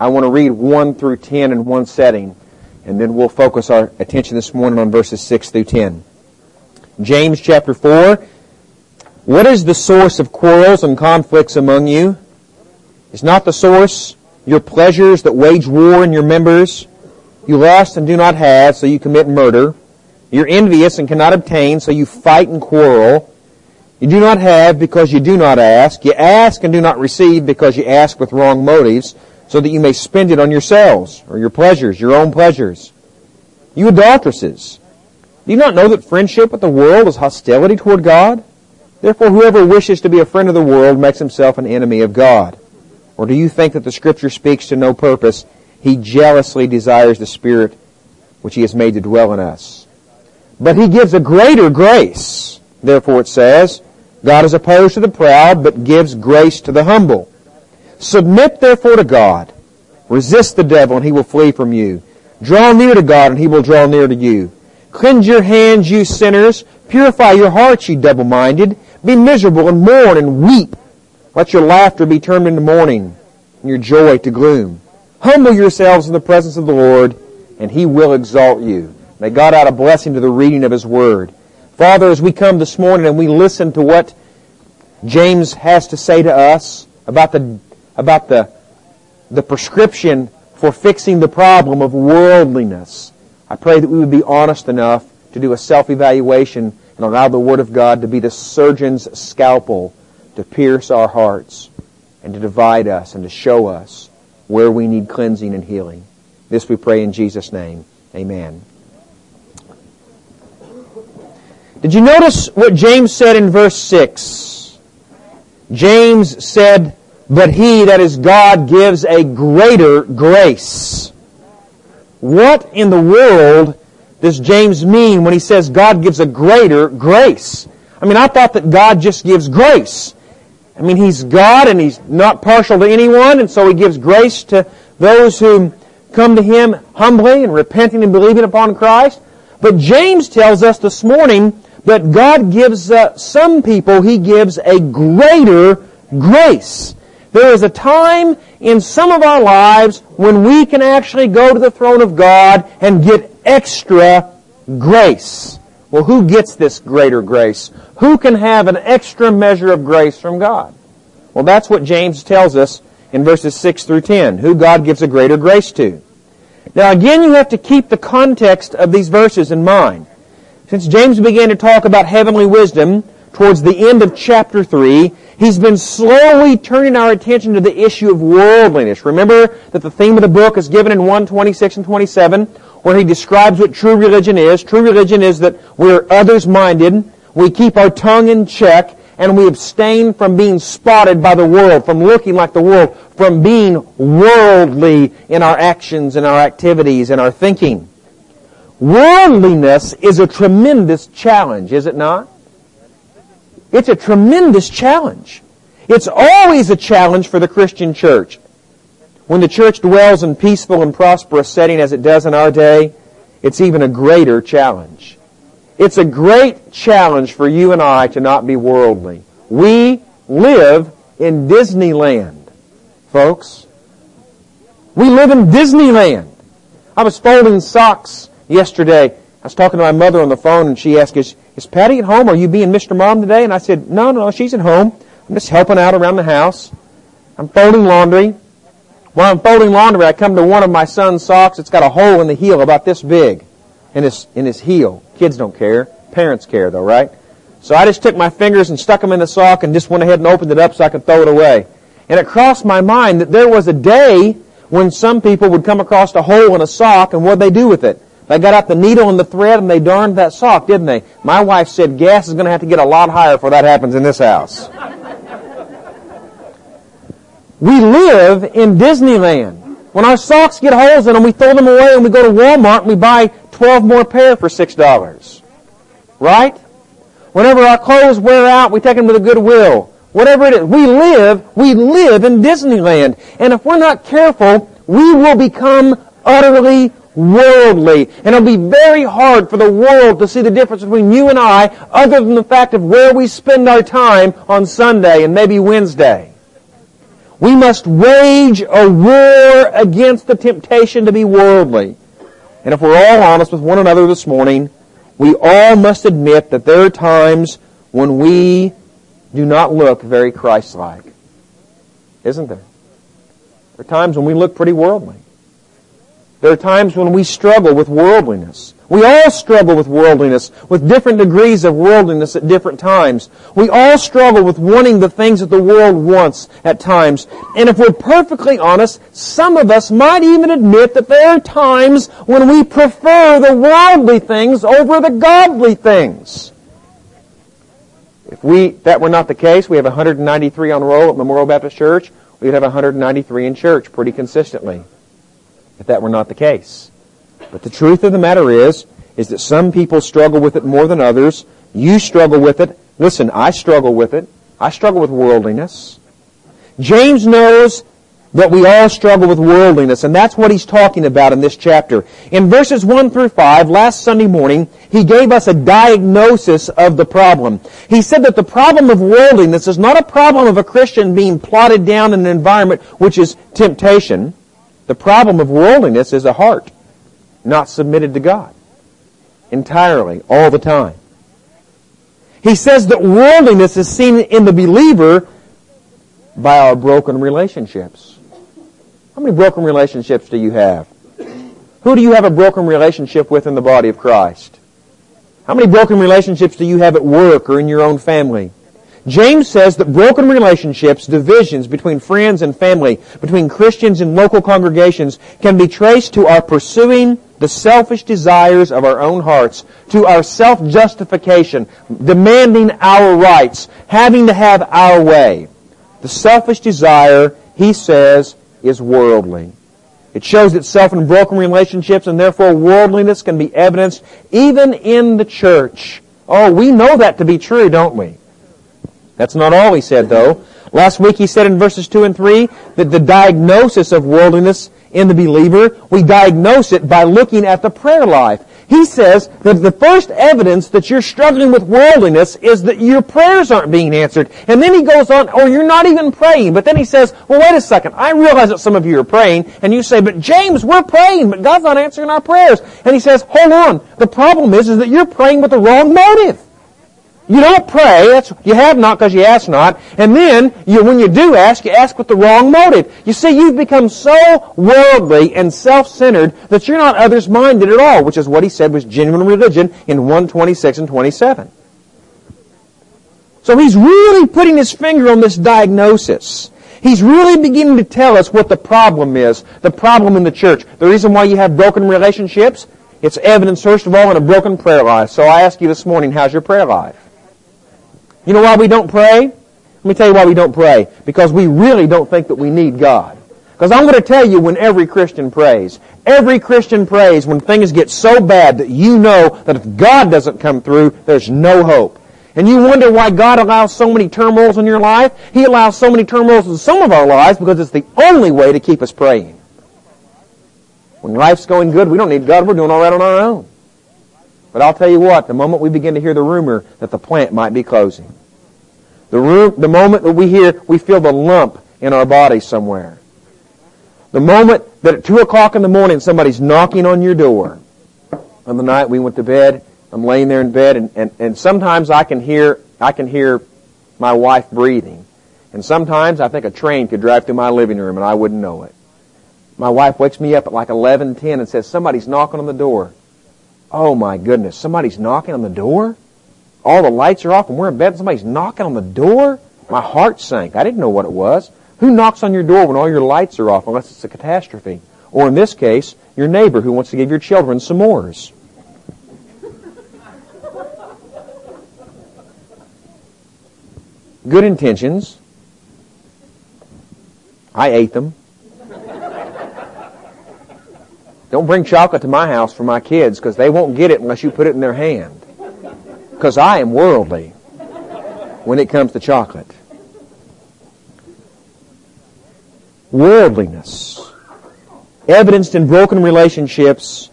I want to read 1 through 10 in one setting, and then we'll focus our attention this morning on verses 6 through 10. James chapter 4. What is the source of quarrels and conflicts among you? Is not the source your pleasures that wage war in your members? You lust and do not have, so you commit murder. You're envious and cannot obtain, so you fight and quarrel. You do not have because you do not ask. You ask and do not receive because you ask with wrong motives, so that you may spend it on yourselves, or your pleasures, your own pleasures. You adulteresses, do you not know that friendship with the world is hostility toward God? Therefore, whoever wishes to be a friend of the world makes himself an enemy of God. Or do you think that the Scripture speaks to no purpose? He jealously desires the Spirit which He has made to dwell in us. But He gives a greater grace. Therefore it says, God is opposed to the proud, but gives grace to the humble. Submit therefore to God. Resist the devil and he will flee from you. Draw near to God and he will draw near to you. Cleanse your hands, you sinners. Purify your hearts, you double-minded. Be miserable and mourn and weep. Let your laughter be turned into mourning and your joy to gloom. Humble yourselves in the presence of the Lord and he will exalt you. May God add a blessing to the reading of his word. Father, as we come this morning and we listen to what James has to say to us about the about the, the prescription for fixing the problem of worldliness. I pray that we would be honest enough to do a self-evaluation and allow the Word of God to be the surgeon's scalpel to pierce our hearts and to divide us and to show us where we need cleansing and healing. This we pray in Jesus' name. Amen. Did you notice what James said in verse 6? James said, but he, that is God, gives a greater grace. What in the world does James mean when he says God gives a greater grace? I mean, I thought that God just gives grace. I mean, He's God and He's not partial to anyone, and so He gives grace to those who come to Him humbly and repenting and believing upon Christ. But James tells us this morning that God gives uh, some people, He gives a greater grace. There is a time in some of our lives when we can actually go to the throne of God and get extra grace. Well, who gets this greater grace? Who can have an extra measure of grace from God? Well, that's what James tells us in verses 6 through 10, who God gives a greater grace to. Now again, you have to keep the context of these verses in mind. Since James began to talk about heavenly wisdom towards the end of chapter 3, He's been slowly turning our attention to the issue of worldliness. Remember that the theme of the book is given in 126 and 27, where he describes what true religion is. True religion is that we're others-minded, we keep our tongue in check, and we abstain from being spotted by the world, from looking like the world, from being worldly in our actions and our activities and our thinking. Worldliness is a tremendous challenge, is it not? It's a tremendous challenge. It's always a challenge for the Christian church. When the church dwells in peaceful and prosperous setting as it does in our day, it's even a greater challenge. It's a great challenge for you and I to not be worldly. We live in Disneyland, folks. We live in Disneyland. I was folding socks yesterday. I was talking to my mother on the phone and she asked, is, is Patty at home? Are you being Mr. Mom today? And I said, no, no, no, she's at home. I'm just helping out around the house. I'm folding laundry. While I'm folding laundry, I come to one of my son's socks. It's got a hole in the heel about this big in his, in his heel. Kids don't care. Parents care though, right? So I just took my fingers and stuck them in the sock and just went ahead and opened it up so I could throw it away. And it crossed my mind that there was a day when some people would come across a hole in a sock and what'd they do with it? They got out the needle and the thread and they darned that sock, didn't they? My wife said gas is going to have to get a lot higher before that happens in this house. we live in Disneyland. When our socks get holes in them, we throw them away and we go to Walmart and we buy 12 more pair for $6. Right? Whenever our clothes wear out, we take them to the Goodwill. Whatever it is. We live, we live in Disneyland. And if we're not careful, we will become utterly worldly. And it'll be very hard for the world to see the difference between you and I other than the fact of where we spend our time on Sunday and maybe Wednesday. We must wage a war against the temptation to be worldly. And if we're all honest with one another this morning, we all must admit that there are times when we do not look very Christ-like. Isn't there? There are times when we look pretty worldly. There are times when we struggle with worldliness. We all struggle with worldliness, with different degrees of worldliness at different times. We all struggle with wanting the things that the world wants at times. And if we're perfectly honest, some of us might even admit that there are times when we prefer the worldly things over the godly things. If we, that were not the case, we have 193 on roll at Memorial Baptist Church, we would have 193 in church pretty consistently that were not the case. But the truth of the matter is, is that some people struggle with it more than others. You struggle with it. Listen, I struggle with it. I struggle with worldliness. James knows that we all struggle with worldliness, and that's what he's talking about in this chapter. In verses 1 through 5, last Sunday morning, he gave us a diagnosis of the problem. He said that the problem of worldliness is not a problem of a Christian being plotted down in an environment which is temptation. The problem of worldliness is a heart not submitted to God entirely, all the time. He says that worldliness is seen in the believer by our broken relationships. How many broken relationships do you have? Who do you have a broken relationship with in the body of Christ? How many broken relationships do you have at work or in your own family? James says that broken relationships, divisions between friends and family, between Christians and local congregations can be traced to our pursuing the selfish desires of our own hearts, to our self-justification, demanding our rights, having to have our way. The selfish desire, he says, is worldly. It shows itself in broken relationships and therefore worldliness can be evidenced even in the church. Oh, we know that to be true, don't we? That's not all he said, though. Last week he said in verses 2 and 3 that the diagnosis of worldliness in the believer, we diagnose it by looking at the prayer life. He says that the first evidence that you're struggling with worldliness is that your prayers aren't being answered. And then he goes on, or you're not even praying. But then he says, well, wait a second. I realize that some of you are praying. And you say, but James, we're praying, but God's not answering our prayers. And he says, hold on. The problem is, is that you're praying with the wrong motive. You don't pray. That's, you have not because you ask not. And then, you, when you do ask, you ask with the wrong motive. You see, you've become so worldly and self-centered that you're not others-minded at all, which is what he said was genuine religion in 126 and 27. So he's really putting his finger on this diagnosis. He's really beginning to tell us what the problem is, the problem in the church. The reason why you have broken relationships, it's evidence, first of all, in a broken prayer life. So I ask you this morning, how's your prayer life? You know why we don't pray? Let me tell you why we don't pray. Because we really don't think that we need God. Because I'm going to tell you when every Christian prays. Every Christian prays when things get so bad that you know that if God doesn't come through, there's no hope. And you wonder why God allows so many turmoils in your life? He allows so many turmoils in some of our lives because it's the only way to keep us praying. When life's going good, we don't need God. We're doing all right on our own. But I'll tell you what, the moment we begin to hear the rumor that the plant might be closing, the, the moment that we hear, we feel the lump in our body somewhere, the moment that at 2 o'clock in the morning somebody's knocking on your door, on the night we went to bed, I'm laying there in bed and, and, and sometimes I can hear, I can hear my wife breathing. And sometimes I think a train could drive through my living room and I wouldn't know it. My wife wakes me up at like 11:10 and says, somebody's knocking on the door. Oh my goodness, somebody's knocking on the door? All the lights are off and we're in bed and somebody's knocking on the door? My heart sank. I didn't know what it was. Who knocks on your door when all your lights are off unless it's a catastrophe? Or in this case, your neighbor who wants to give your children s'mores. Good intentions. I ate them. Don't bring chocolate to my house for my kids because they won't get it unless you put it in their hand. Because I am worldly when it comes to chocolate. Worldliness, evidenced in broken relationships,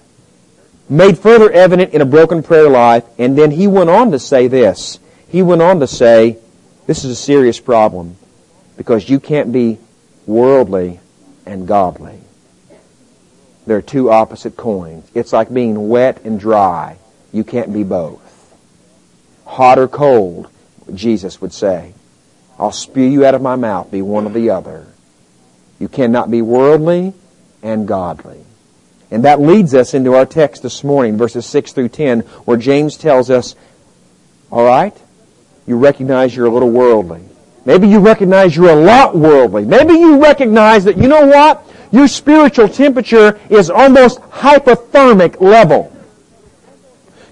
made further evident in a broken prayer life, and then he went on to say this. He went on to say, this is a serious problem because you can't be worldly and godly. They're two opposite coins. It's like being wet and dry. You can't be both. Hot or cold, Jesus would say. I'll spew you out of my mouth. Be one or the other. You cannot be worldly and godly. And that leads us into our text this morning, verses 6 through 10, where James tells us, all right, you recognize you're a little worldly. Maybe you recognize you're a lot worldly. Maybe you recognize that, you know what? Your spiritual temperature is almost hypothermic level.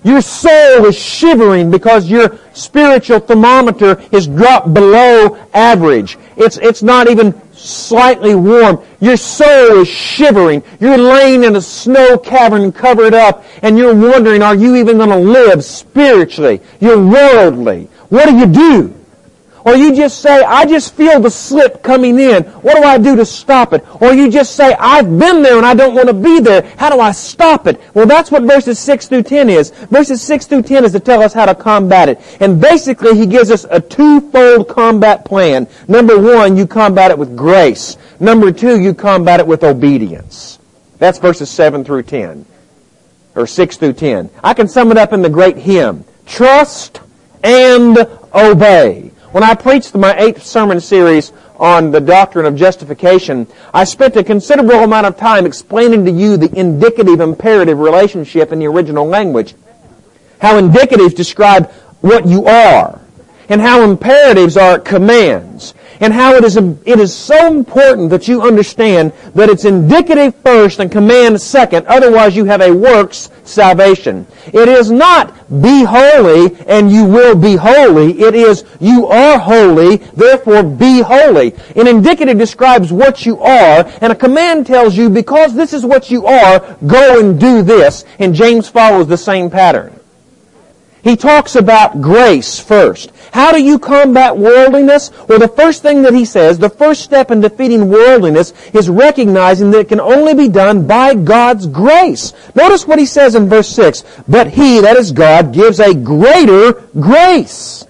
Your soul is shivering because your spiritual thermometer has dropped below average. It's, it's not even slightly warm. Your soul is shivering. You're laying in a snow cavern covered up and you're wondering, are you even going to live spiritually? You're worldly. What do you do? Or you just say, I just feel the slip coming in. What do I do to stop it? Or you just say, I've been there and I don't want to be there. How do I stop it? Well, that's what verses 6 through 10 is. Verses 6 through 10 is to tell us how to combat it. And basically, he gives us a twofold combat plan. Number one, you combat it with grace. Number two, you combat it with obedience. That's verses 7 through 10. Or 6 through 10. I can sum it up in the great hymn. Trust and obey. When I preached my eighth sermon series on the doctrine of justification, I spent a considerable amount of time explaining to you the indicative imperative relationship in the original language. How indicatives describe what you are, and how imperatives are commands and how it is, it is so important that you understand that it's indicative first and command second. Otherwise, you have a works salvation. It is not be holy and you will be holy. It is you are holy, therefore be holy. An indicative describes what you are, and a command tells you because this is what you are, go and do this. And James follows the same pattern. He talks about grace first. How do you combat worldliness? Well, the first thing that he says, the first step in defeating worldliness is recognizing that it can only be done by God's grace. Notice what he says in verse 6. But he, that is God, gives a greater grace.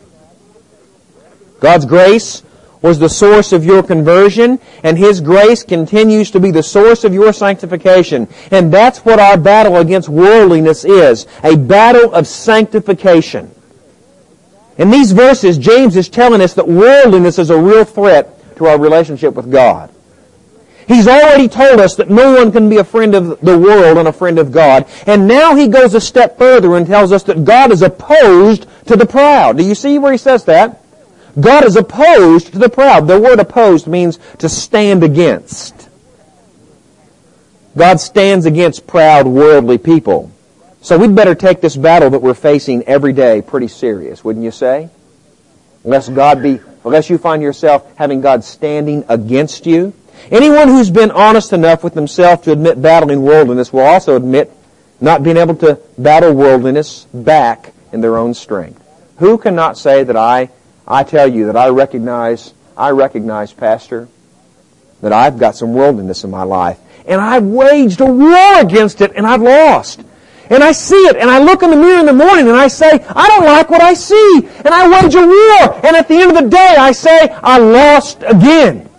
God's grace was the source of your conversion, and His grace continues to be the source of your sanctification. And that's what our battle against worldliness is. A battle of sanctification. In these verses, James is telling us that worldliness is a real threat to our relationship with God. He's already told us that no one can be a friend of the world and a friend of God. And now he goes a step further and tells us that God is opposed to the proud. Do you see where he says that? God is opposed to the proud. The word opposed means to stand against. God stands against proud, worldly people. So we'd better take this battle that we're facing every day pretty serious, wouldn't you say? Unless God be, unless you find yourself having God standing against you. Anyone who's been honest enough with himself to admit battling worldliness will also admit not being able to battle worldliness back in their own strength. Who cannot say that I I tell you that I recognize, I recognize, Pastor, that I've got some worldliness in my life. And I've waged a war against it and I've lost. And I see it and I look in the mirror in the morning and I say, I don't like what I see. And I wage a war. And at the end of the day I say, I lost again.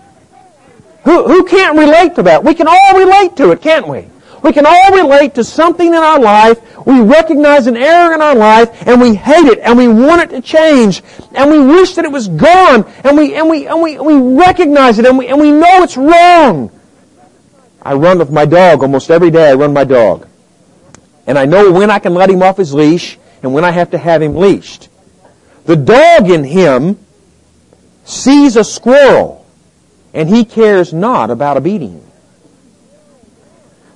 Who, who can't relate to that? We can all relate to it, can't we? We can all relate to something in our life. We recognize an error in our life and we hate it and we want it to change and we wish that it was gone and we, and we, and we, we recognize it and we, and we know it's wrong. I run with my dog almost every day. I run my dog. And I know when I can let him off his leash and when I have to have him leashed. The dog in him sees a squirrel and he cares not about a beating.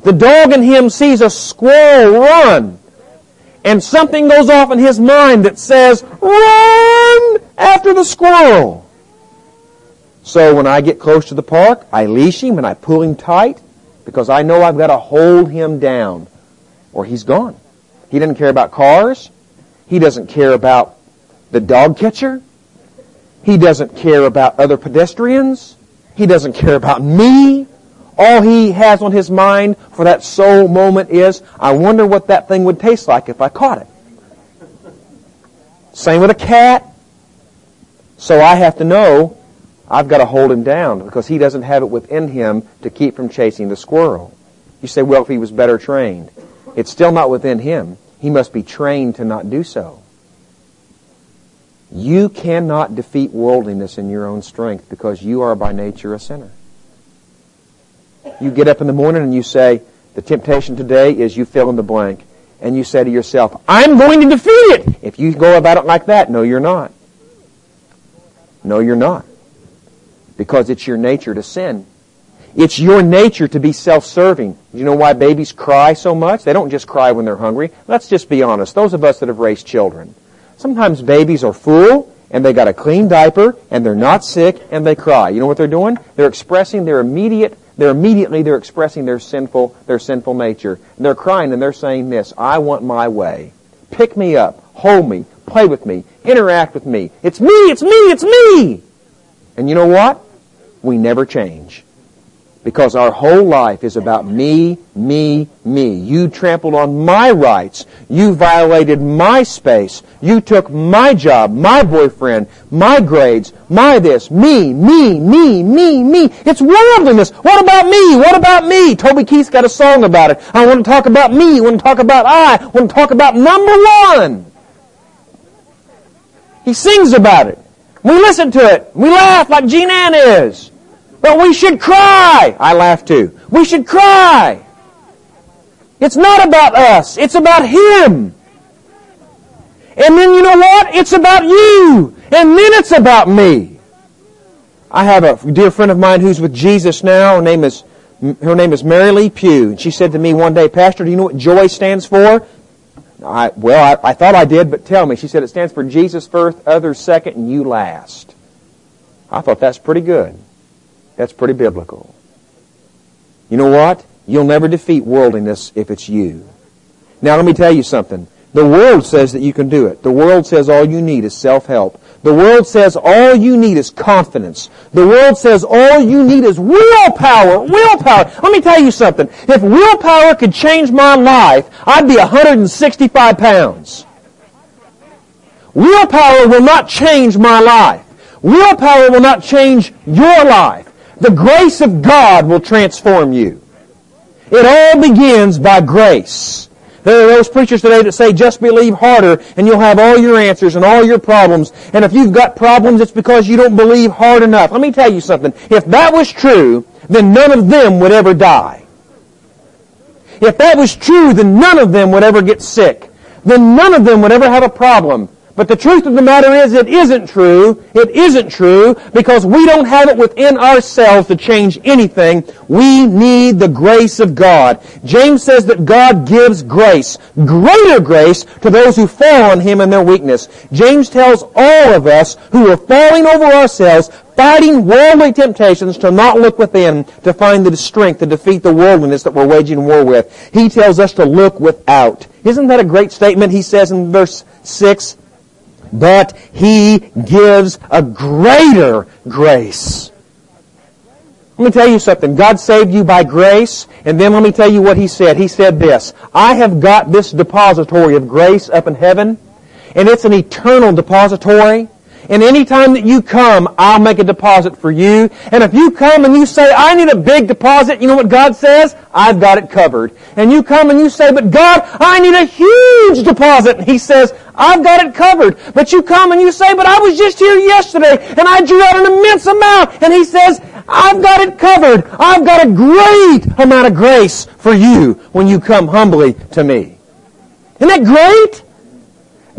The dog in him sees a squirrel run. And something goes off in his mind that says, run after the squirrel. So when I get close to the park, I leash him and I pull him tight because I know I've got to hold him down or he's gone. He doesn't care about cars. He doesn't care about the dog catcher. He doesn't care about other pedestrians. He doesn't care about me. All he has on his mind for that sole moment is, I wonder what that thing would taste like if I caught it. Same with a cat. So I have to know I've got to hold him down because he doesn't have it within him to keep from chasing the squirrel. You say, well, if he was better trained. It's still not within him. He must be trained to not do so. You cannot defeat worldliness in your own strength because you are by nature a sinner. You get up in the morning and you say, the temptation today is you fill in the blank. And you say to yourself, I'm going to defeat it. If you go about it like that, no, you're not. No, you're not. Because it's your nature to sin. It's your nature to be self-serving. You know why babies cry so much? They don't just cry when they're hungry. Let's just be honest. Those of us that have raised children. Sometimes babies are full and they got a clean diaper and they're not sick and they cry. You know what they're doing? They're expressing their immediate they're immediately they're expressing their sinful their sinful nature. And they're crying and they're saying this, I want my way. Pick me up, hold me, play with me, interact with me. It's me, it's me, it's me. And you know what? We never change. Because our whole life is about me, me, me. You trampled on my rights. You violated my space. You took my job, my boyfriend, my grades, my this, me, me, me, me, me. It's worldliness. What about me? What about me? Toby Keith's got a song about it. I want to talk about me. I want to talk about I. I want to talk about number one. He sings about it. We listen to it. We laugh like Jean Ann is. But we should cry. I laugh too. We should cry. It's not about us. It's about Him. And then you know what? It's about you. And then it's about me. I have a dear friend of mine who's with Jesus now. Her name is, her name is Mary Lee Pugh. And she said to me one day, Pastor, do you know what joy stands for? I, well, I, I thought I did, but tell me. She said it stands for Jesus first, others second, and you last. I thought that's pretty good. That's pretty biblical. You know what? You'll never defeat worldliness if it's you. Now let me tell you something. The world says that you can do it. The world says all you need is self-help. The world says all you need is confidence. The world says all you need is willpower. Willpower. Let me tell you something. If willpower could change my life, I'd be 165 pounds. Willpower will not change my life. Willpower will not change your life. The grace of God will transform you. It all begins by grace. There are those preachers today that say, just believe harder and you'll have all your answers and all your problems. And if you've got problems, it's because you don't believe hard enough. Let me tell you something. If that was true, then none of them would ever die. If that was true, then none of them would ever get sick. Then none of them would ever have a problem. But the truth of the matter is it isn't true. It isn't true because we don't have it within ourselves to change anything. We need the grace of God. James says that God gives grace, greater grace to those who fall on Him in their weakness. James tells all of us who are falling over ourselves, fighting worldly temptations to not look within to find the strength to defeat the worldliness that we're waging war with. He tells us to look without. Isn't that a great statement? He says in verse 6, but He gives a greater grace. Let me tell you something. God saved you by grace, and then let me tell you what He said. He said this, I have got this depository of grace up in heaven, and it's an eternal depository. And any time that you come, I'll make a deposit for you. And if you come and you say, I need a big deposit, you know what God says? I've got it covered. And you come and you say, but God, I need a huge deposit. And He says, I've got it covered. But you come and you say, but I was just here yesterday and I drew out an immense amount. And He says, I've got it covered. I've got a great amount of grace for you when you come humbly to me. Isn't that great?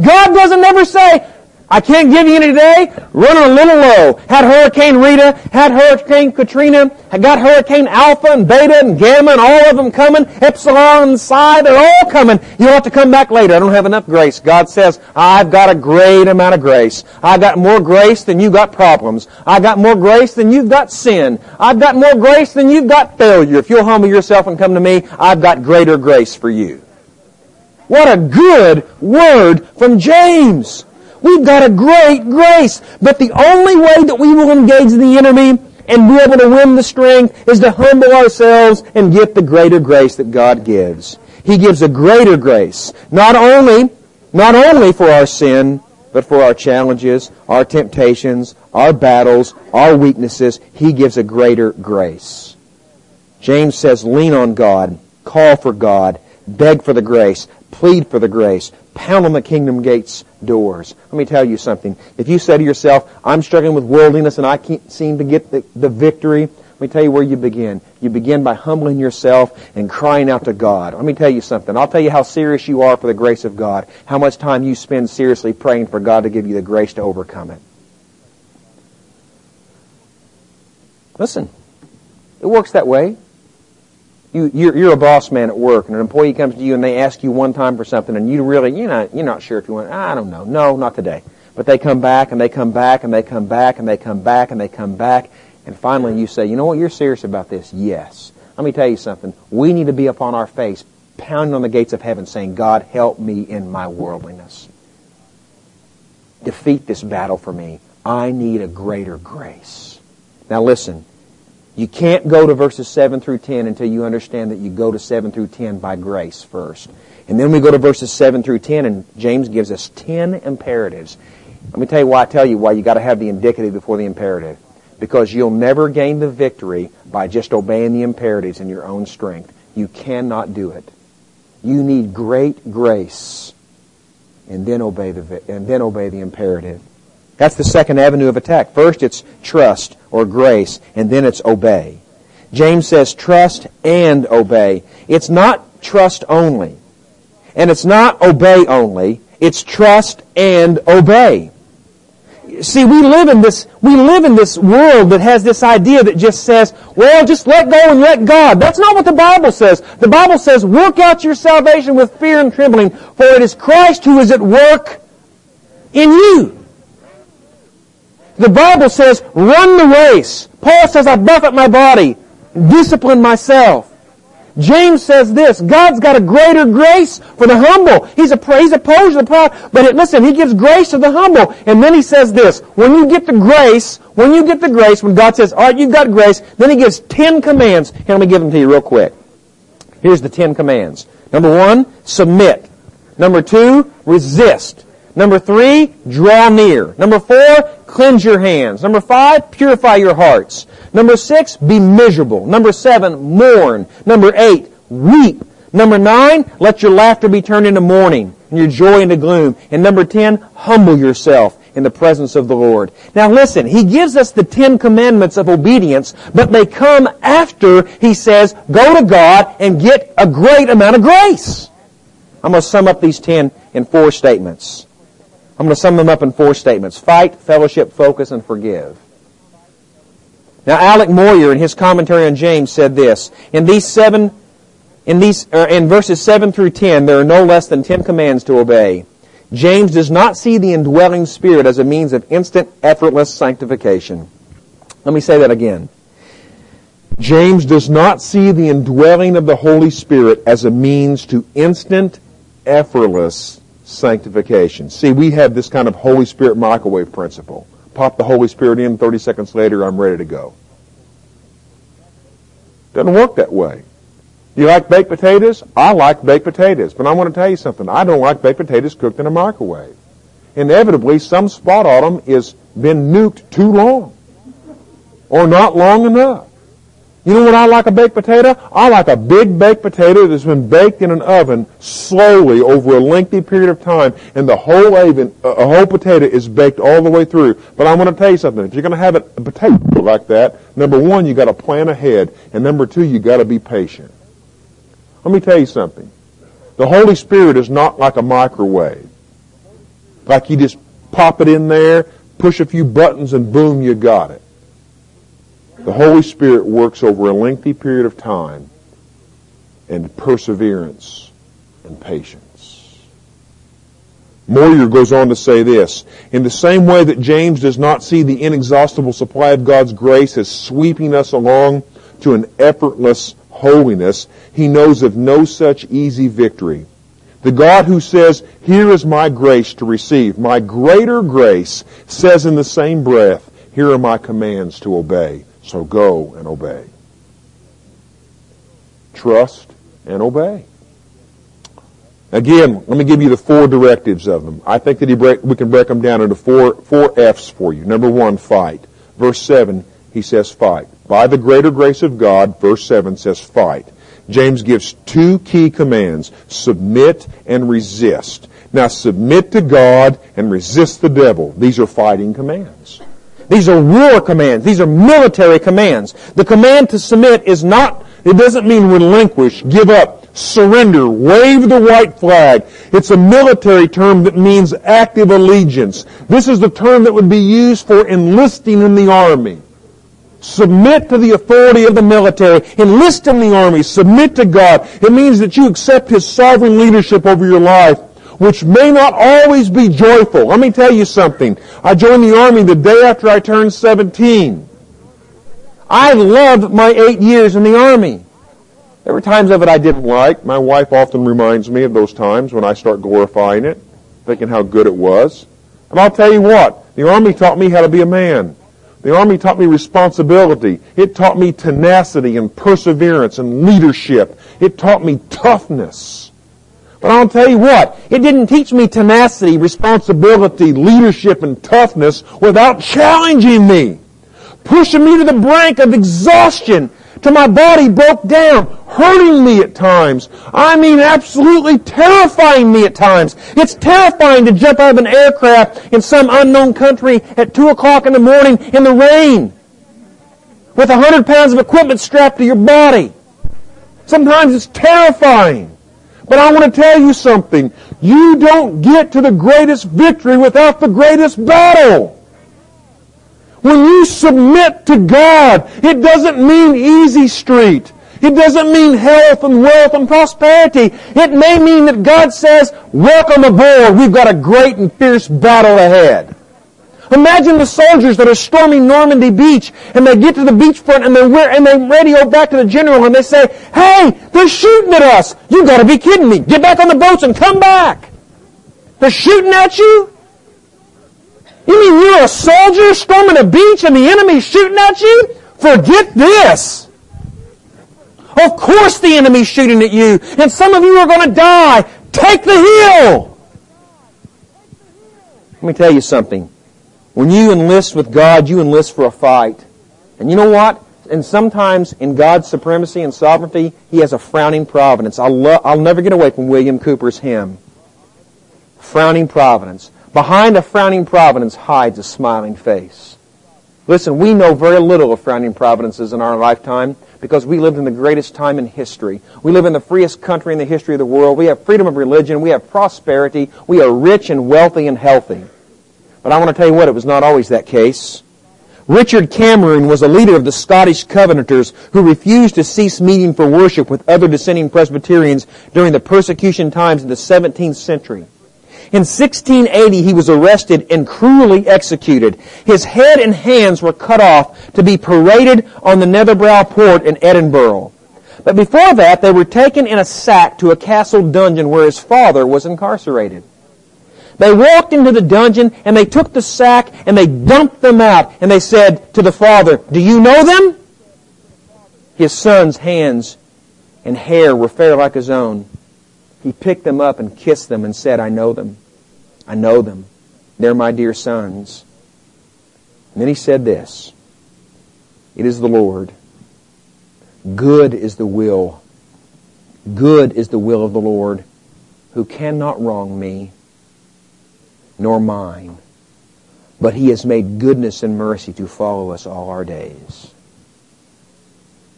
God doesn't ever say, I can't give you any today. Running a little low. Had Hurricane Rita, had Hurricane Katrina, had got Hurricane Alpha and Beta and Gamma and all of them coming. Epsilon and Psi, they're all coming. You'll have to come back later. I don't have enough grace. God says, I've got a great amount of grace. I've got more grace than you've got problems. I've got more grace than you've got sin. I've got more grace than you've got failure. If you'll humble yourself and come to me, I've got greater grace for you. What a good word from James. We've got a great grace. But the only way that we will engage the enemy and be able to win the strength is to humble ourselves and get the greater grace that God gives. He gives a greater grace. Not only, not only for our sin, but for our challenges, our temptations, our battles, our weaknesses, He gives a greater grace. James says, lean on God, call for God, beg for the grace, plead for the grace, pound on the kingdom gates doors. Let me tell you something. If you say to yourself, I'm struggling with worldliness and I can't seem to get the, the victory, let me tell you where you begin. You begin by humbling yourself and crying out to God. Let me tell you something. I'll tell you how serious you are for the grace of God, how much time you spend seriously praying for God to give you the grace to overcome it. Listen, it works that way. You, you're, you're a boss man at work, and an employee comes to you and they ask you one time for something, and you really, you're not, you're not sure if you want. I don't know. No, not today. But they come back and they come back and they come back and they come back and they come back, and finally you say, you know what, you're serious about this? Yes. Let me tell you something. We need to be upon our face, pounding on the gates of heaven, saying, God, help me in my worldliness. Defeat this battle for me. I need a greater grace. Now listen, you can't go to verses 7 through 10 until you understand that you go to 7 through 10 by grace first. And then we go to verses 7 through 10 and James gives us 10 imperatives. Let me tell you why I tell you why you got to have the indicative before the imperative. Because you'll never gain the victory by just obeying the imperatives in your own strength. You cannot do it. You need great grace and then obey the, and then obey the imperative. That's the second avenue of attack. First, it's trust or grace, and then it's obey. James says trust and obey. It's not trust only. And it's not obey only. It's trust and obey. See, we live in this, we live in this world that has this idea that just says, well, just let go and let God. That's not what the Bible says. The Bible says, work out your salvation with fear and trembling, for it is Christ who is at work in you. The Bible says, run the race. Paul says, I buffet my body, discipline myself. James says this, God's got a greater grace for the humble. He's, a, he's opposed to the proud, but it, listen, He gives grace to the humble. And then He says this, when you get the grace, when you get the grace, when God says, alright, you've got grace, then He gives ten commands. Here, let me give them to you real quick. Here's the ten commands. Number one, submit. Number two, resist. Number three, draw near. Number four, cleanse your hands. Number five, purify your hearts. Number six, be miserable. Number seven, mourn. Number eight, weep. Number nine, let your laughter be turned into mourning and your joy into gloom. And number ten, humble yourself in the presence of the Lord. Now listen, He gives us the Ten Commandments of obedience, but they come after He says, go to God and get a great amount of grace. I'm going to sum up these ten in four statements. I'm going to sum them up in four statements. Fight, fellowship, focus, and forgive. Now, Alec Motyer, in his commentary on James, said this. In these seven, in these, er, in verses 7 through 10, there are no less than 10 commands to obey. James does not see the indwelling spirit as a means of instant, effortless sanctification. Let me say that again. James does not see the indwelling of the Holy Spirit as a means to instant, effortless sanctification. See, we have this kind of Holy Spirit microwave principle. Pop the Holy Spirit in, 30 seconds later, I'm ready to go. Doesn't work that way. You like baked potatoes? I like baked potatoes. But I want to tell you something. I don't like baked potatoes cooked in a microwave. Inevitably, some spot on them is been nuked too long. Or not long enough. You know what I like a baked potato? I like a big baked potato that's been baked in an oven slowly over a lengthy period of time, and the whole oven, a whole potato is baked all the way through. But I'm going to tell you something. If you're going to have a potato like that, number one, you got to plan ahead, and number two, you got to be patient. Let me tell you something. The Holy Spirit is not like a microwave. Like you just pop it in there, push a few buttons, and boom, you got it. The Holy Spirit works over a lengthy period of time and perseverance and patience. Motyer goes on to say this, in the same way that James does not see the inexhaustible supply of God's grace as sweeping us along to an effortless holiness, he knows of no such easy victory. The God who says, here is my grace to receive, my greater grace, says in the same breath, here are my commands to obey. So go and obey. Trust and obey. Again, let me give you the four directives of them. I think that break, we can break them down into four, four F's for you. Number one, fight. Verse 7, he says fight. By the greater grace of God, verse 7 says fight. James gives two key commands, submit and resist. Now submit to God and resist the devil. These are fighting commands. These are war commands. These are military commands. The command to submit is not, it doesn't mean relinquish, give up, surrender, wave the white flag. It's a military term that means active allegiance. This is the term that would be used for enlisting in the army. Submit to the authority of the military. Enlist in the army. Submit to God. It means that you accept His sovereign leadership over your life, which may not always be joyful. Let me tell you something. I joined the army the day after I turned 17. I loved my eight years in the army. There were times of it I didn't like. My wife often reminds me of those times when I start glorifying it, thinking how good it was. And I'll tell you what, the army taught me how to be a man. The Army taught me responsibility. It taught me tenacity and perseverance and leadership. It taught me toughness. But I'll tell you what, it didn't teach me tenacity, responsibility, leadership, and toughness without challenging me, pushing me to the brink of exhaustion till my body broke down, hurting me at times. I mean, absolutely terrifying me at times. It's terrifying to jump out of an aircraft in some unknown country at 2 o'clock in the morning in the rain with a 100 pounds of equipment strapped to your body. Sometimes it's terrifying. But I want to tell you something. You don't get to the greatest victory without the greatest battle. When you submit to God, it doesn't mean easy street. It doesn't mean health and wealth and prosperity. It may mean that God says, welcome aboard. We've got a great and fierce battle ahead. Imagine the soldiers that are storming Normandy Beach and they get to the beachfront and they and they radio back to the general and they say, "Hey, they're shooting at us! You got to be kidding me! Get back on the boats and come back! They're shooting at you! You mean you're a soldier storming a beach and the enemy's shooting at you? Forget this. Of course the enemy's shooting at you, and some of you are going to die. Take the hill. Let me tell you something. When you enlist with God, you enlist for a fight. And you know what? And sometimes in God's supremacy and sovereignty, He has a frowning providence. I'll, lo- I'll never get away from William Cowper's hymn. Frowning providence. Behind a frowning providence hides a smiling face. Listen, we know very little of frowning providences in our lifetime because we lived in the greatest time in history. We live in the freest country in the history of the world. We have freedom of religion. We have prosperity. We are rich and wealthy and healthy. But I want to tell you what, it was not always that case. Richard Cameron was a leader of the Scottish Covenanters who refused to cease meeting for worship with other dissenting Presbyterians during the persecution times of the 17th century. In 1680, he was arrested and cruelly executed. His head and hands were cut off to be paraded on the Netherbrow Port in Edinburgh. But before that, they were taken in a sack to a castle dungeon where his father was incarcerated. They walked into the dungeon and they took the sack and they dumped them out and they said to the father, Do you know them? His son's hands and hair were fair like his own. He picked them up and kissed them and said, I know them. I know them. They're my dear sons. And then he said this, It is the Lord. Good is the will. Good is the will of the Lord, who cannot wrong me, nor mine. But he has made goodness and mercy to follow us all our days.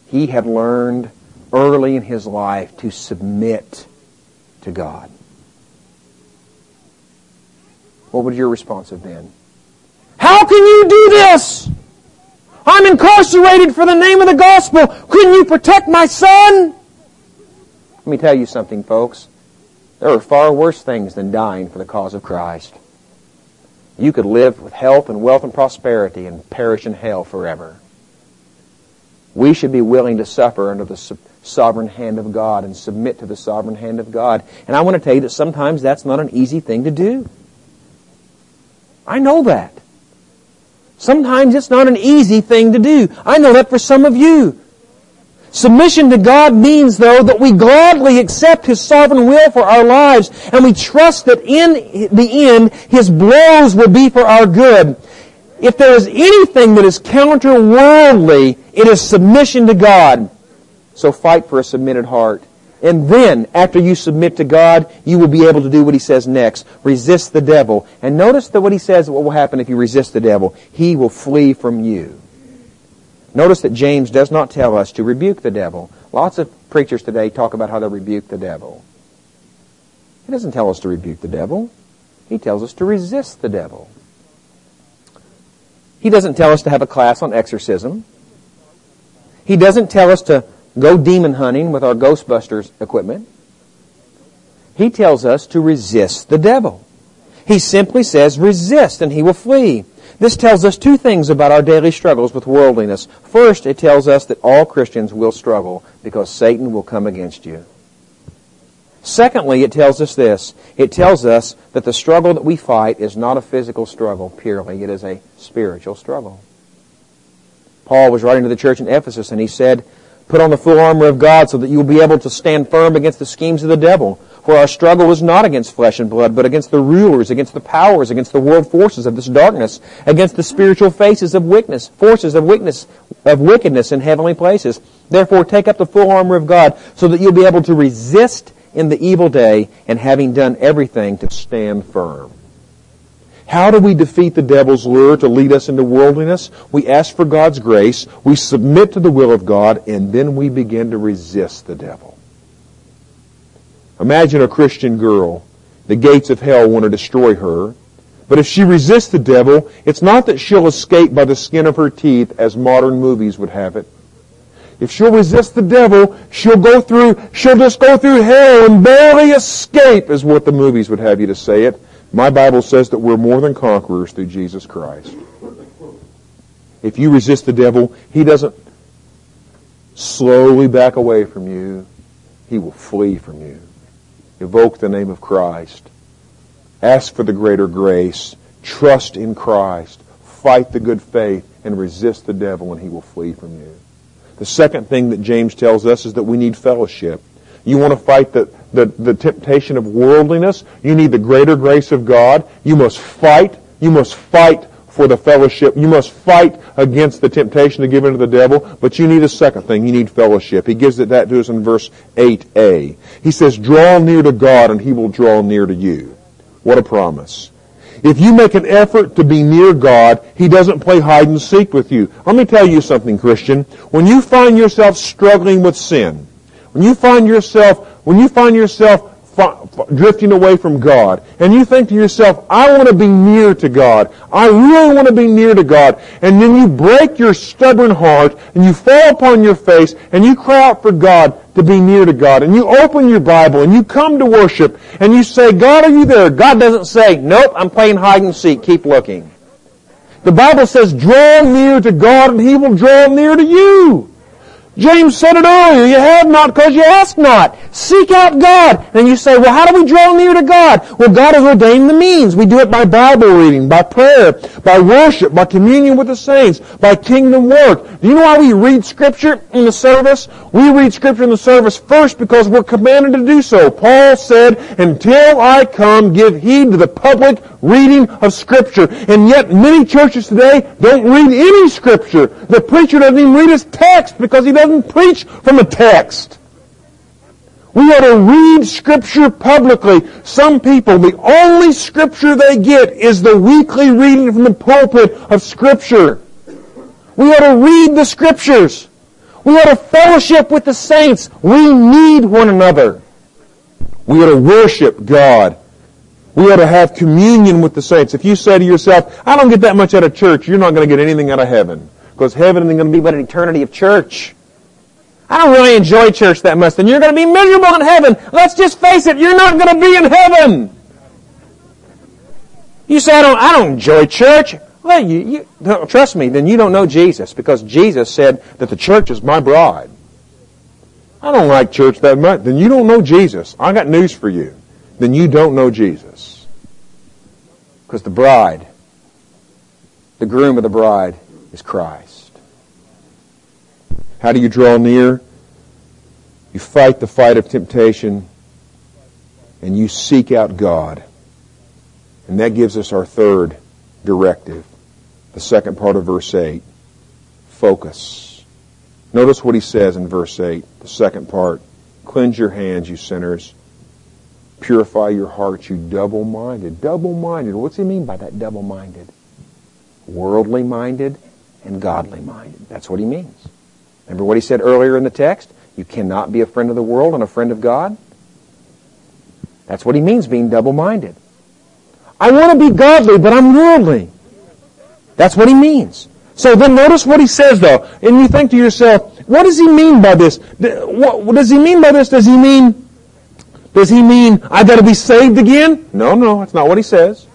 He had learned early in his life to submit to God. What would your response have been? How can you do this? I'm incarcerated for the name of the gospel. Couldn't you protect my son? Let me tell you something, folks. There are far worse things than dying for the cause of Christ. You could live with health and wealth and prosperity and perish in hell forever. We should be willing to suffer under the sovereign hand of God and submit to the sovereign hand of God. And I want to tell you that sometimes that's not an easy thing to do. I know that. Sometimes it's not an easy thing to do. I know that for some of you. Submission to God means, though, that we gladly accept His sovereign will for our lives, and we trust that in the end, His blows will be for our good. If there is anything that is counter-worldly, it is submission to God. So fight for a submitted heart. And then, after you submit to God, you will be able to do what He says next. Resist the devil. And notice that what He says, what will happen if you resist the devil? He will flee from you. Notice that James does not tell us to rebuke the devil. Lots of preachers today talk about how they rebuke the devil. He doesn't tell us to rebuke the devil. He tells us to resist the devil. He doesn't tell us to have a class on exorcism. He doesn't tell us to go demon hunting with our Ghostbusters equipment. He tells us to resist the devil. He simply says, resist and he will flee. This tells us two things about our daily struggles with worldliness. First, it tells us that all Christians will struggle because Satan will come against you. Secondly, it tells us this. It tells us that the struggle that we fight is not a physical struggle purely. It is a spiritual struggle. Paul was writing to the church in Ephesus and he said, Put on the full armor of God so that you will be able to stand firm against the schemes of the devil. For our struggle is not against flesh and blood, but against the rulers, against the powers, against the world forces of this darkness, against the spiritual faces of wickedness, forces of wickedness, of wickedness in heavenly places. Therefore take up the full armor of God so that you'll be able to resist in the evil day and having done everything to stand firm. How do we defeat the devil's lure to lead us into worldliness? We ask for God's grace, we submit to the will of God, and then we begin to resist the devil. Imagine a Christian girl. The gates of hell want to destroy her. But if she resists the devil, it's not that she'll escape by the skin of her teeth as modern movies would have it. If she'll resist the devil, she'll go through, she'll just go through hell and barely escape is what the movies would have you to say it. My Bible says that we're more than conquerors through Jesus Christ. If you resist the devil, he doesn't slowly back away from you. He will flee from you. Evoke the name of Christ. Ask for the greater grace. Trust in Christ. Fight the good faith and resist the devil and he will flee from you. The second thing that James tells us is that we need fellowship. You want to fight the, the, the temptation of worldliness. You need the greater grace of God. You must fight. You must fight for the fellowship. You must fight against the temptation to give in to the devil, but you need a second thing. You need fellowship. He gives it that to us in verse 8a. He says, draw near to God and he will draw near to you. What a promise. If you make an effort to be near God, He doesn't play hide and seek with you. Let me tell you something, Christian. When you find yourself struggling with sin, when you find yourself, when you find yourself drifting away from God, and you think to yourself, I want to be near to God. I really want to be near to God. And then you break your stubborn heart, and you fall upon your face, and you cry out for God to be near to God. And you open your Bible, and you come to worship, and you say, God, are you there? God doesn't say, nope, I'm playing hide and seek. Keep looking. The Bible says, draw near to God, and He will draw near to you. James said it earlier, you have not because you ask not. Seek out God. And you say, well, how do we draw near to God? Well, God has ordained the means. We do it by Bible reading, by prayer, by worship, by communion with the saints, by kingdom work. Do you know why we read Scripture in the service? We read Scripture in the service first because we're commanded to do so. Paul said, until I come, give heed to the public reading of Scripture. And yet many churches today don't read any Scripture. The preacher doesn't even read his text because he doesn't preach from a text. We ought to read Scripture publicly. Some people, the only Scripture they get is the weekly reading from the pulpit of Scripture. We ought to read the Scriptures. We ought to fellowship with the saints. We need one another. We ought to worship God we ought to have communion with the saints. If you say to yourself, I don't get that much out of church, you're not going to get anything out of heaven. Because heaven isn't going to be but an eternity of church. I don't really enjoy church that much. Then you're going to be miserable in heaven. Let's just face it, you're not going to be in heaven. You say, I don't, I don't enjoy church. Well, you, you trust me, then you don't know Jesus because Jesus said that the church is my bride. I don't like church that much. Then you don't know Jesus. I got news for you then you don't know Jesus. Because the bride, the groom of the bride, is Christ. How do you draw near? You fight the fight of temptation and you seek out God. And that gives us our third directive. The second part of verse 8. Focus. Notice what he says in verse 8, the second part. Cleanse your hands, you sinners. Purify your hearts, you double-minded. Double-minded. What's he mean by that double-minded? Worldly minded and godly minded. That's what he means. Remember what he said earlier in the text? You cannot be a friend of the world and a friend of God. That's what he means being double-minded. I want to be godly, but I'm worldly. That's what he means. So then notice what he says though. And you think to yourself, what does he mean by this? What does he mean by this? Does he mean, does he mean I gotta be saved again? No, no, that's not what he says.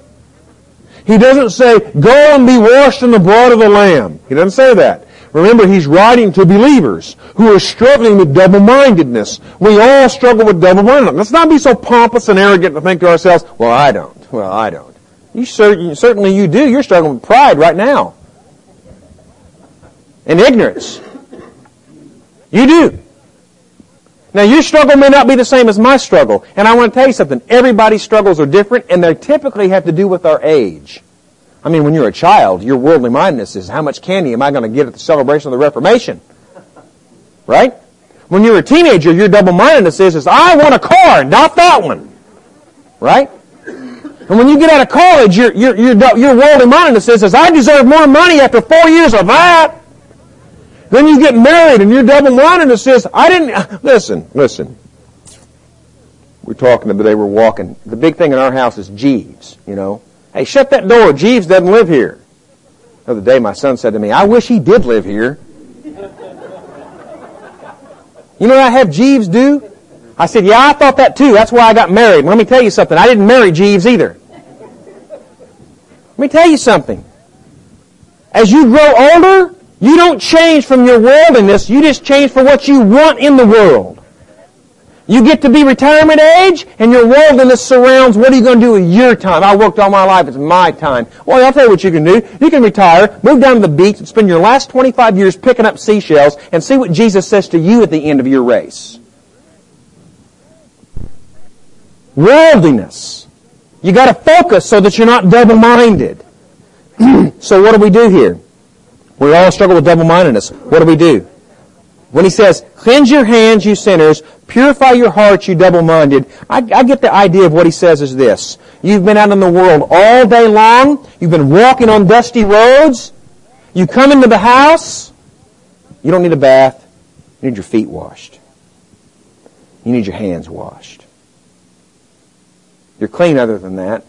He doesn't say, go and be washed in the blood of the Lamb. He doesn't say that. Remember, he's writing to believers who are struggling with double-mindedness. We all struggle with double-mindedness. Let's not be so pompous and arrogant to think to ourselves, well, I don't. Well, I don't. You certainly you do. You're struggling with pride right now. And ignorance. You do. Now your struggle may not be the same as my struggle. And I want to tell you something. Everybody's struggles are different and they typically have to do with our age. I mean, when you're a child, your worldly mindedness is how much candy am I going to get at the celebration of the Reformation? Right? When you're a teenager, your double-mindedness is, is I want a car, not that one. Right? And when you get out of college, your, your, your, your worldly mindedness is, is I deserve more money after four years of that. Then you get married and your double-mindedness says, I didn't, listen, listen. We're talking the day, we're walking. The big thing in our house is Jeeves, you know. Hey, shut that door. Jeeves doesn't live here. The other day, my son said to me, I wish he did live here. You know what I have Jeeves do? I said, yeah, I thought that too. That's why I got married. Let me tell you something. I didn't marry Jeeves either. Let me tell you something. As you grow older, you don't change from your worldliness. You just change for what you want in the world. You get to be retirement age, and your worldliness surrounds what are you going to do with your time? I worked all my life. It's my time. Well, I'll tell you what you can do. You can retire, move down to the beach, and spend your last 25 years picking up seashells and see what Jesus says to you at the end of your race. Worldliness. You got to focus so that you're not double-minded. so what do we do here? We all struggle with double-mindedness. What do we do? When he says, cleanse your hands, you sinners, purify your hearts, you double-minded, I, I, get the idea of what he says is this. You've been out in the world all day long. You've been walking on dusty roads. You come into the house. You don't need a bath. You need your feet washed. You need your hands washed. You're clean other than that.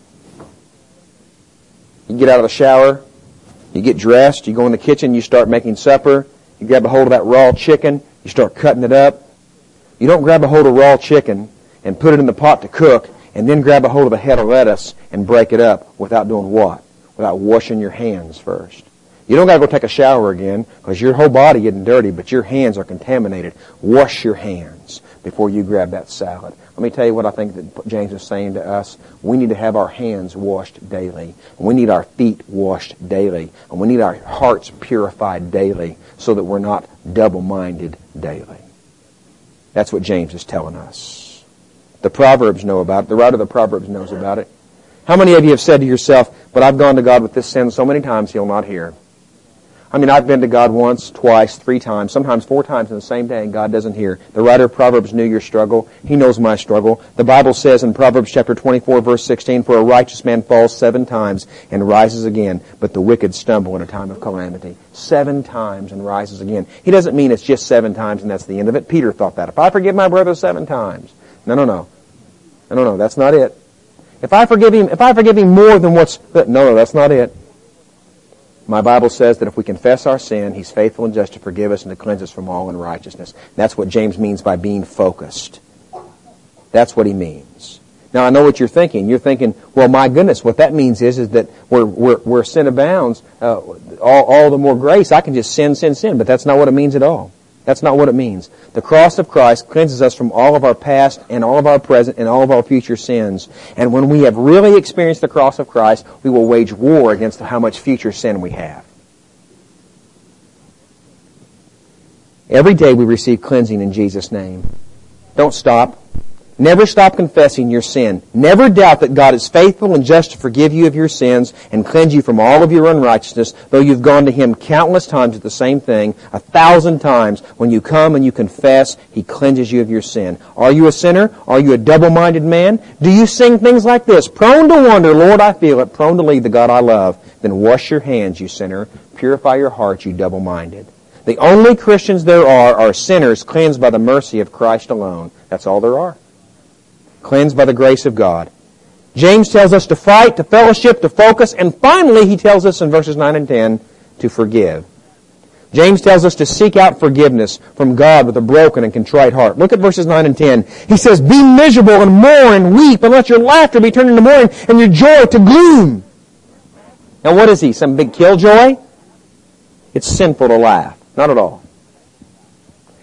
You get out of the shower. You get dressed. You go in the kitchen. You start making supper. You grab a hold of that raw chicken, you start cutting it up. You don't grab a hold of raw chicken and put it in the pot to cook and then grab a hold of a head of lettuce and break it up without doing what? Without washing your hands first. You don't got to go take a shower again because your whole body getting dirty, but your hands are contaminated. Wash your hands before you grab that salad. Let me tell you what I think that James is saying to us. We need to have our hands washed daily. We need our feet washed daily. And we need our hearts purified daily so that we're not double-minded daily. That's what James is telling us. The Proverbs know about it. The writer of the Proverbs knows about it. How many of you have said to yourself, but I've gone to God with this sin so many times he'll not hear? I mean, I've been to God once, twice, three times, sometimes four times in the same day, and God doesn't hear. The writer of Proverbs knew your struggle. He knows my struggle. The Bible says in Proverbs chapter 24, verse 16, For a righteous man falls seven times and rises again, but the wicked stumble in a time of calamity. Seven times and rises again. He doesn't mean it's just seven times and that's the end of it. Peter thought that. If I forgive my brother seven times. No, no, no. No, no, no. That's not it. If I forgive him, if I forgive him more than what's, no, no, that's not it. My Bible says that if we confess our sin, He's faithful and just to forgive us and to cleanse us from all unrighteousness. That's what James means by being focused. That's what he means. Now I know what you're thinking. You're thinking, well, my goodness, what that means is, is that where, where, where sin abounds, uh, all, all the more grace, I can just sin, sin, sin. But that's not what it means at all. That's not what it means. The cross of Christ cleanses us from all of our past and all of our present and all of our future sins. And when we have really experienced the cross of Christ, we will wage war against how much future sin we have. Every day we receive cleansing in Jesus' name. Don't stop. Never stop confessing your sin. Never doubt that God is faithful and just to forgive you of your sins and cleanse you from all of your unrighteousness, though you've gone to Him countless times at the same thing, a thousand times. When you come and you confess, He cleanses you of your sin. Are you a sinner? Are you a double-minded man? Do you sing things like this? Prone to wonder, Lord, I feel it. Prone to leave the God I love. Then wash your hands, you sinner. Purify your heart, you double-minded. The only Christians there are are sinners cleansed by the mercy of Christ alone. That's all there are cleansed by the grace of God. James tells us to fight, to fellowship, to focus, and finally he tells us in verses 9 and 10 to forgive. James tells us to seek out forgiveness from God with a broken and contrite heart. Look at verses 9 and 10. He says, Be miserable and mourn and weep, and let your laughter be turned into mourning and your joy to gloom. Now what is he? Some big killjoy? It's sinful to laugh. Not at all.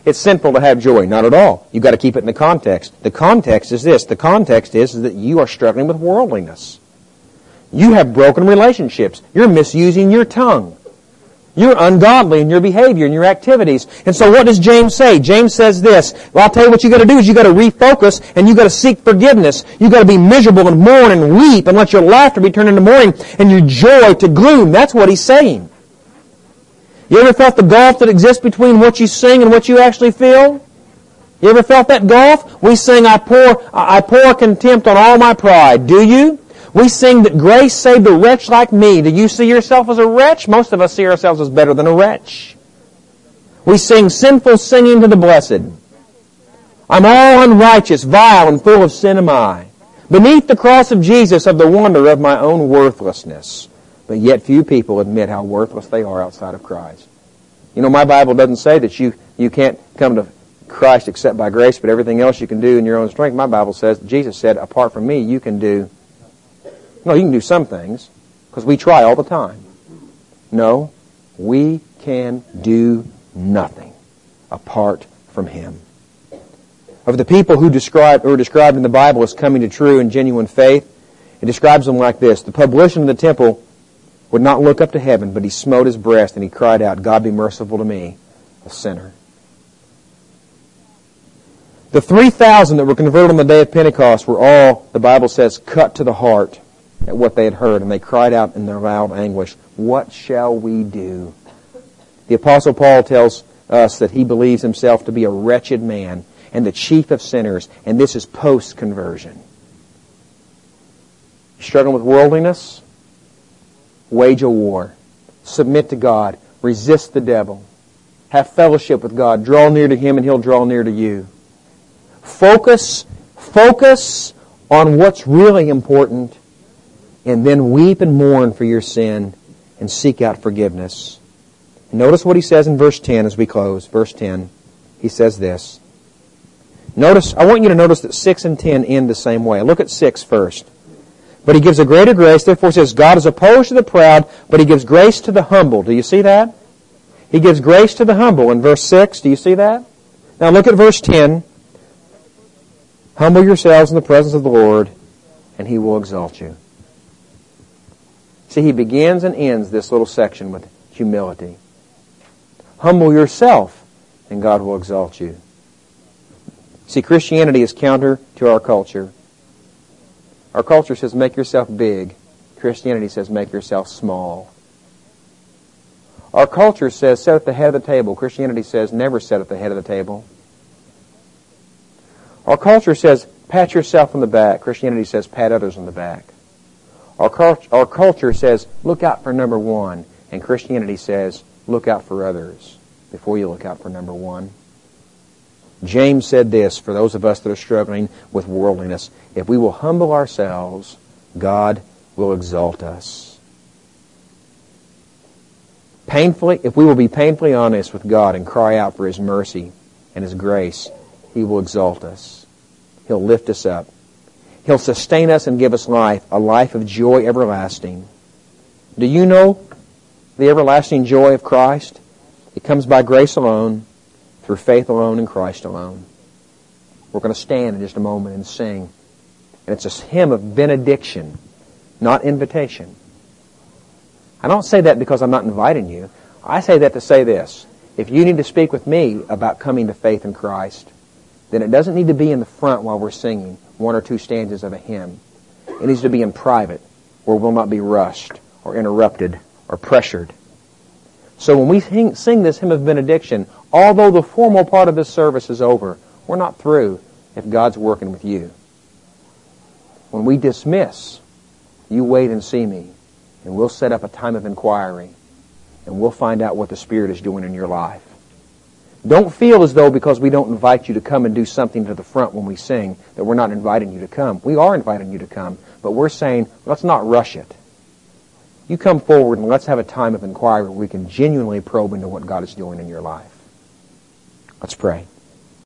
It's sinful to have joy. Not at all. You've got to keep it in the context. The context is this. The context is, that you are struggling with worldliness. You have broken relationships. You're misusing your tongue. You're ungodly in your behavior and your activities. And so what does James say? James says this. Well, I'll tell you what you got to do is you got to refocus and you got to seek forgiveness. You got to be miserable and mourn and weep and let your laughter be turned into mourning and your joy to gloom. That's what he's saying. You ever felt the gulf that exists between what you sing and what you actually feel? You ever felt that gulf? We sing, I pour, I pour contempt on all my pride. Do you? We sing that grace saved a wretch like me. Do you see yourself as a wretch? Most of us see ourselves as better than a wretch. We sing sinful singing to the blessed. I'm all unrighteous, vile, and full of sin am I. Beneath the cross of Jesus of the wonder of my own worthlessness. But yet few people admit how worthless they are outside of Christ. You know, my Bible doesn't say that you, you can't come to Christ except by grace, but everything else you can do in your own strength. My Bible says, Jesus said, apart from me, you can do, no, you can do some things, because we try all the time. No, we can do nothing apart from Him. Of the people who, describe, who are described in the Bible as coming to true and genuine faith, it describes them like this. The publican of the temple would not look up to heaven, but he smote his breast and he cried out, God be merciful to me, a sinner. The 3,000 that were converted on the day of Pentecost were all, the Bible says, cut to the heart at what they had heard, and they cried out in their loud anguish, What shall we do? The Apostle Paul tells us that he believes himself to be a wretched man and the chief of sinners, and this is post-conversion. Struggling with worldliness? Wage a war. Submit to God. Resist the devil. Have fellowship with God. Draw near to Him and He'll draw near to you. Focus, focus on what's really important and then weep and mourn for your sin and seek out forgiveness. Notice what he says in verse 10 as we close. Verse 10. He says this. Notice, I want you to notice that 6 and 10 end the same way. Look at 6 first. But he gives a greater grace. Therefore says, God is opposed to the proud, but he gives grace to the humble. Do you see that? He gives grace to the humble in verse 6. Do you see that? Now look at verse 10. Humble yourselves in the presence of the Lord, and he will exalt you. See, he begins and ends this little section with humility. Humble yourself, and God will exalt you. See, Christianity is counter to our culture. Our culture says make yourself big. Christianity says make yourself small. Our culture says set at the head of the table. Christianity says never set at the head of the table. Our culture says pat yourself on the back. Christianity says pat others on the back. Our, cult- our culture says look out for number one. And Christianity says look out for others before you look out for number one. James said this for those of us that are struggling with worldliness. If we will humble ourselves, God will exalt us. Painfully, if we will be painfully honest with God and cry out for His mercy and His grace, He will exalt us. He'll lift us up. He'll sustain us and give us life, a life of joy everlasting. Do you know the everlasting joy of Christ? It comes by grace alone through faith alone in Christ alone. We're going to stand in just a moment and sing. And it's a hymn of benediction, not invitation. I don't say that because I'm not inviting you. I say that to say this. If you need to speak with me about coming to faith in Christ, then it doesn't need to be in the front while we're singing one or two stanzas of a hymn. It needs to be in private where we'll not be rushed or interrupted or pressured. So when we sing this hymn of benediction, although the formal part of this service is over, we're not through if God's working with you. When we dismiss, you wait and see me, and we'll set up a time of inquiry, and we'll find out what the Spirit is doing in your life. Don't feel as though because we don't invite you to come and do something to the front when we sing that we're not inviting you to come. We are inviting you to come, but we're saying let's not rush it. You come forward and let's have a time of inquiry where we can genuinely probe into what God is doing in your life. Let's pray.